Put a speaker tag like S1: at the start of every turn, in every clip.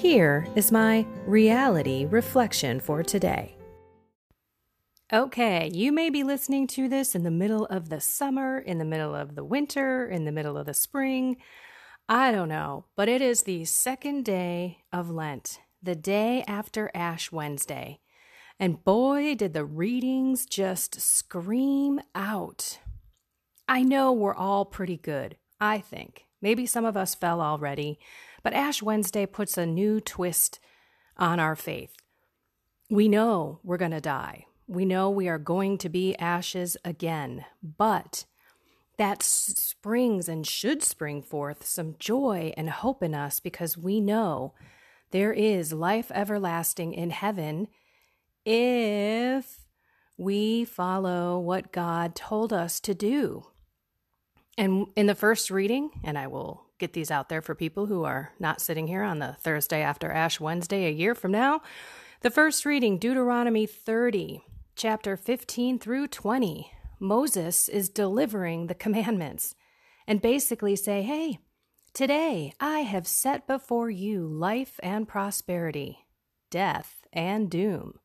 S1: Here is my reality reflection for today. Okay, you may be listening to this in the middle of the summer, in the middle of the winter, in the middle of the spring. I don't know, but it is the second day of Lent, the day after Ash Wednesday. And boy, did the readings just scream out. I know we're all pretty good, I think. Maybe some of us fell already, but Ash Wednesday puts a new twist on our faith. We know we're going to die. We know we are going to be ashes again, but that springs and should spring forth some joy and hope in us because we know there is life everlasting in heaven if we follow what God told us to do. And in the first reading, and I will get these out there for people who are not sitting here on the Thursday after Ash Wednesday a year from now. The first reading, Deuteronomy 30, chapter 15 through 20. Moses is delivering the commandments and basically say, Hey, today I have set before you life and prosperity, death and doom.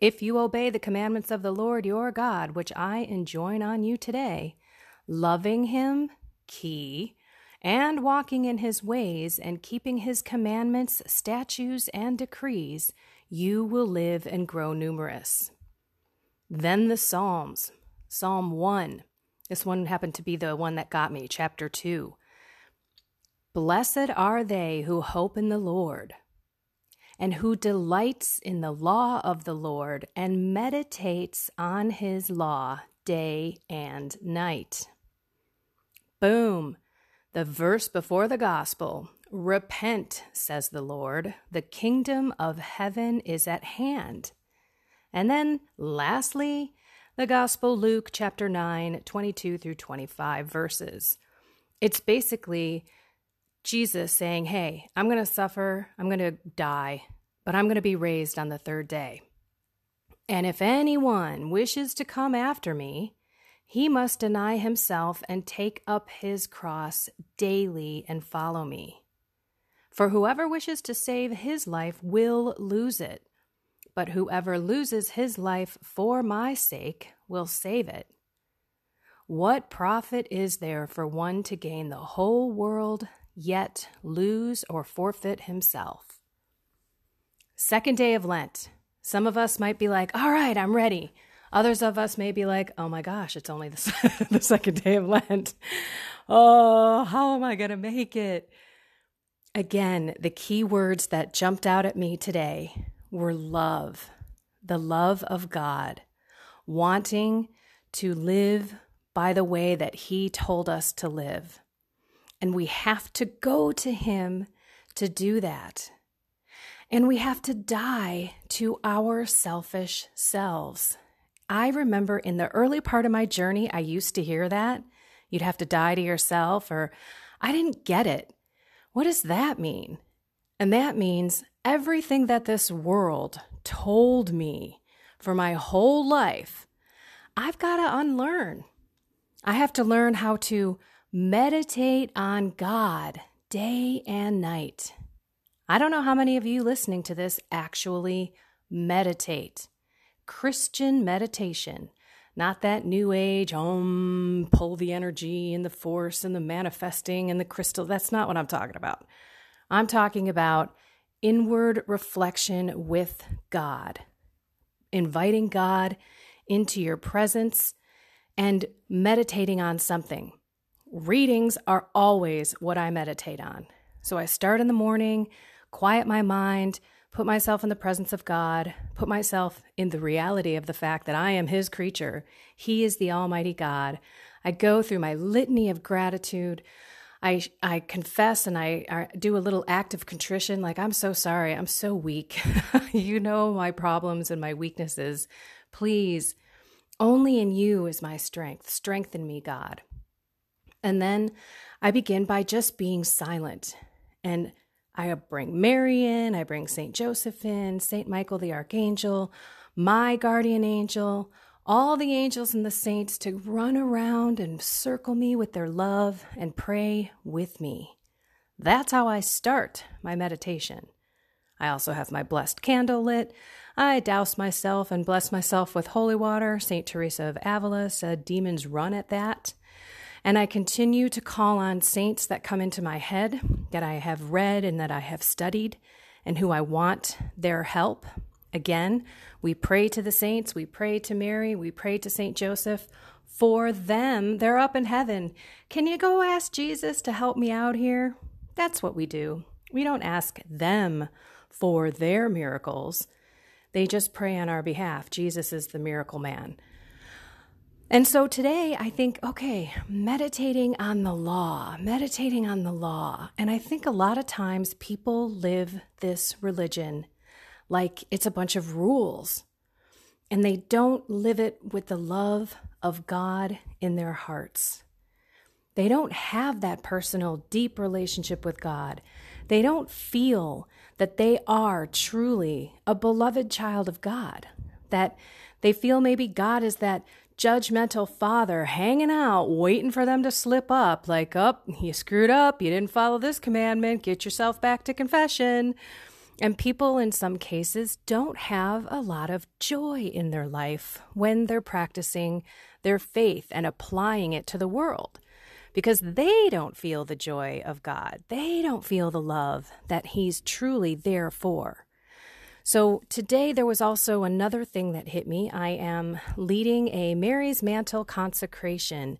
S1: If you obey the commandments of the Lord your God, which I enjoin on you today, loving him, key, and walking in his ways and keeping his commandments, statutes, and decrees, you will live and grow numerous. Then the Psalms. Psalm 1. This one happened to be the one that got me, chapter 2. Blessed are they who hope in the Lord, and who delights in the law of the Lord, and meditates on his law day and night. Boom. The verse before the gospel Repent, says the Lord, the kingdom of heaven is at hand. And then, lastly, the gospel, Luke chapter 9, 22 through 25 verses. It's basically Jesus saying, Hey, I'm going to suffer, I'm going to die, but I'm going to be raised on the third day. And if anyone wishes to come after me, he must deny himself and take up his cross daily and follow me. For whoever wishes to save his life will lose it, but whoever loses his life for my sake will save it. What profit is there for one to gain the whole world, yet lose or forfeit himself? Second day of Lent. Some of us might be like, all right, I'm ready. Others of us may be like, oh my gosh, it's only the, the second day of Lent. Oh, how am I going to make it? Again, the key words that jumped out at me today were love, the love of God, wanting to live by the way that He told us to live. And we have to go to Him to do that. And we have to die to our selfish selves. I remember in the early part of my journey, I used to hear that. You'd have to die to yourself, or I didn't get it. What does that mean? And that means everything that this world told me for my whole life, I've got to unlearn. I have to learn how to meditate on God day and night. I don't know how many of you listening to this actually meditate. Christian meditation, not that new age, um, pull the energy and the force and the manifesting and the crystal. That's not what I'm talking about. I'm talking about inward reflection with God. inviting God into your presence and meditating on something. Readings are always what I meditate on. So I start in the morning, quiet my mind, put myself in the presence of God, put myself in the reality of the fact that I am His creature. He is the Almighty God. I go through my litany of gratitude. I, I confess and I, I do a little act of contrition, like, I'm so sorry. I'm so weak. you know my problems and my weaknesses. Please, only in you is my strength. Strengthen me, God. And then I begin by just being silent and I bring Mary in, I bring St. Joseph in, St. Michael the Archangel, my guardian angel, all the angels and the saints to run around and circle me with their love and pray with me. That's how I start my meditation. I also have my blessed candle lit. I douse myself and bless myself with holy water. St. Teresa of Avila said demons run at that. And I continue to call on saints that come into my head that I have read and that I have studied and who I want their help. Again, we pray to the saints, we pray to Mary, we pray to St. Joseph. For them, they're up in heaven. Can you go ask Jesus to help me out here? That's what we do. We don't ask them for their miracles. They just pray on our behalf. Jesus is the miracle man. And so today I think, okay, meditating on the law, meditating on the law. And I think a lot of times people live this religion like it's a bunch of rules, and they don't live it with the love of God in their hearts. They don't have that personal, deep relationship with God. They don't feel that they are truly a beloved child of God, that they feel maybe God is that judgmental father hanging out, waiting for them to slip up, like, up, oh, you screwed up, you didn't follow this commandment, get yourself back to confession. And people, in some cases, don't have a lot of joy in their life when they're practicing their faith and applying it to the world because they don't feel the joy of God. They don't feel the love that He's truly there for. So today there was also another thing that hit me. I am leading a Mary's Mantle consecration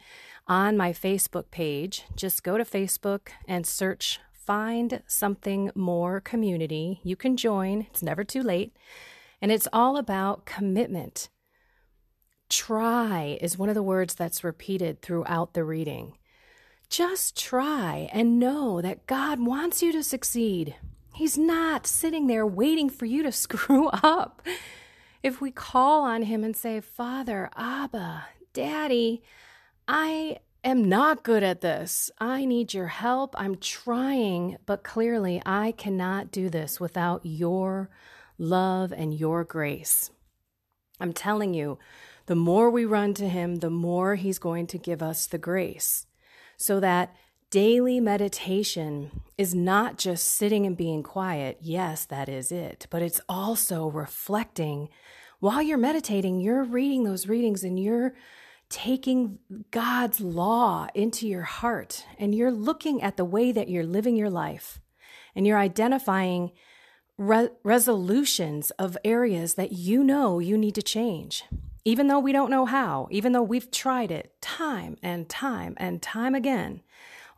S1: on my Facebook page. Just go to Facebook and search Find Something More Community. You can join, it's never too late. And it's all about commitment. Try is one of the words that's repeated throughout the reading. Just try and know that God wants you to succeed. He's not sitting there waiting for you to screw up. If we call on Him and say, Father, Abba, Daddy, I am not good at this. I need your help. I'm trying, but clearly I cannot do this without your love and your grace. I'm telling you, the more we run to Him, the more He's going to give us the grace so that daily meditation is not just sitting and being quiet. Yes, that is it, but it's also reflecting. While you're meditating, you're reading those readings and you're taking God's law into your heart and you're looking at the way that you're living your life and you're identifying re- resolutions of areas that you know you need to change. Even though we don't know how, even though we've tried it time and time and time again,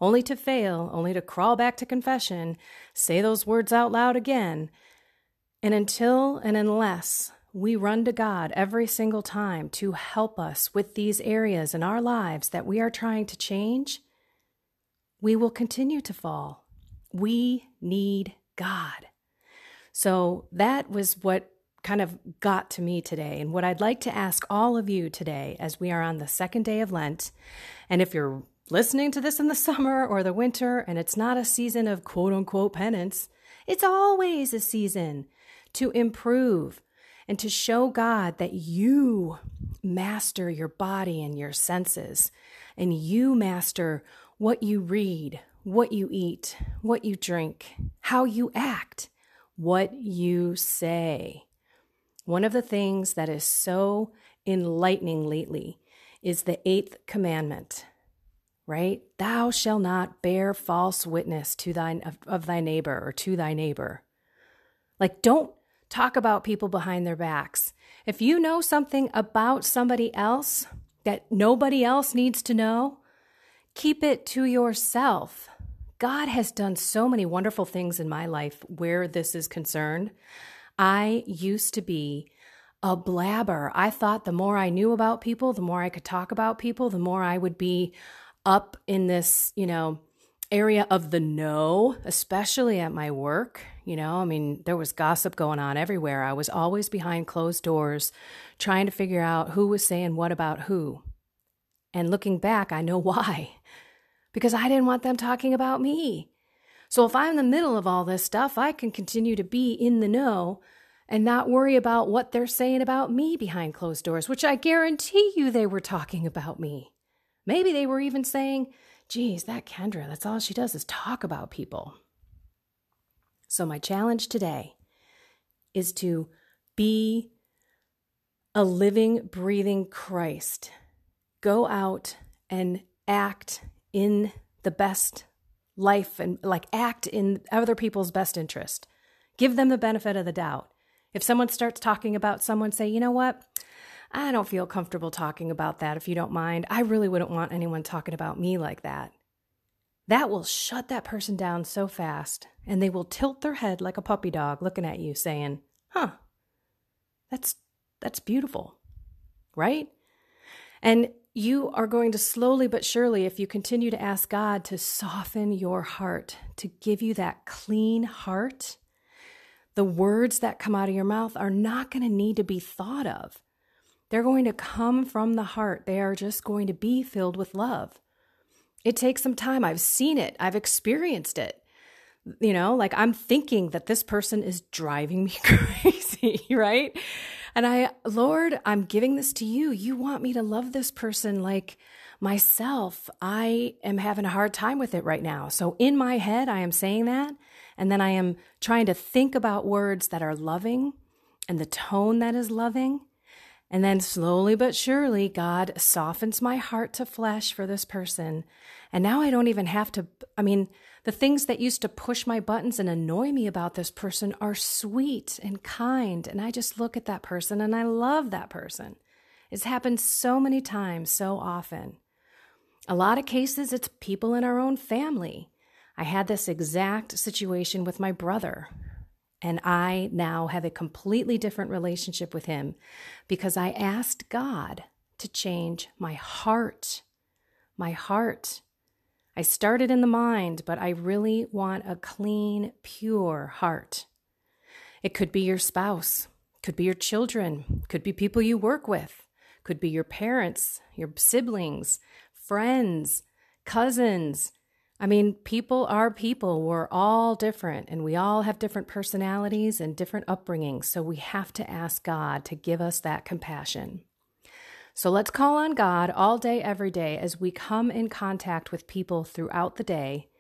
S1: only to fail, only to crawl back to confession, say those words out loud again. And until and unless we run to God every single time to help us with these areas in our lives that we are trying to change, we will continue to fall. We need God. So that was what kind of got to me today. And what I'd like to ask all of you today, as we are on the second day of Lent, and if you're listening to this in the summer or the winter and it's not a season of quote unquote penance, it's always a season to improve and to show God that you master your body and your senses and you master what you read, what you eat, what you drink, how you act, what you say. One of the things that is so enlightening lately is the eighth commandment right? Thou shalt not bear false witness to thine of, of thy neighbor or to thy neighbor. Like don't talk about people behind their backs. If you know something about somebody else that nobody else needs to know, keep it to yourself. God has done so many wonderful things in my life where this is concerned. I used to be a blabber. I thought the more I knew about people, the more I could talk about people, the more I would be up in this, you know, area of the know, especially at my work. You know, I mean, there was gossip going on everywhere. I was always behind closed doors trying to figure out who was saying what about who. And looking back, I know why. Because I didn't want them talking about me. So if I'm in the middle of all this stuff, I can continue to be in the know and not worry about what they're saying about me behind closed doors, which I guarantee you they were talking about me. Maybe they were even saying, geez, that Kendra, that's all she does is talk about people. So, my challenge today is to be a living, breathing Christ. Go out and act in the best life and like act in other people's best interest. Give them the benefit of the doubt. If someone starts talking about someone, say, you know what? I don't feel comfortable talking about that if you don't mind. I really wouldn't want anyone talking about me like that. That will shut that person down so fast, and they will tilt their head like a puppy dog looking at you saying, "Huh. That's that's beautiful." Right? And you are going to slowly but surely if you continue to ask God to soften your heart, to give you that clean heart, the words that come out of your mouth are not going to need to be thought of. They're going to come from the heart. They are just going to be filled with love. It takes some time. I've seen it, I've experienced it. You know, like I'm thinking that this person is driving me crazy, right? And I, Lord, I'm giving this to you. You want me to love this person like myself. I am having a hard time with it right now. So in my head, I am saying that. And then I am trying to think about words that are loving and the tone that is loving. And then slowly but surely, God softens my heart to flesh for this person. And now I don't even have to, I mean, the things that used to push my buttons and annoy me about this person are sweet and kind. And I just look at that person and I love that person. It's happened so many times, so often. A lot of cases, it's people in our own family. I had this exact situation with my brother. And I now have a completely different relationship with him because I asked God to change my heart. My heart. I started in the mind, but I really want a clean, pure heart. It could be your spouse, could be your children, could be people you work with, could be your parents, your siblings, friends, cousins, I mean, people are people. We're all different and we all have different personalities and different upbringings. So we have to ask God to give us that compassion. So let's call on God all day, every day, as we come in contact with people throughout the day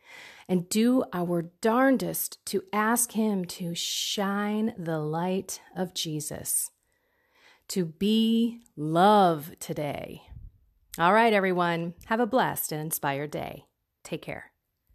S1: and do our darndest to ask Him to shine the light of Jesus, to be love today. All right, everyone, have a blessed and inspired day. Take care.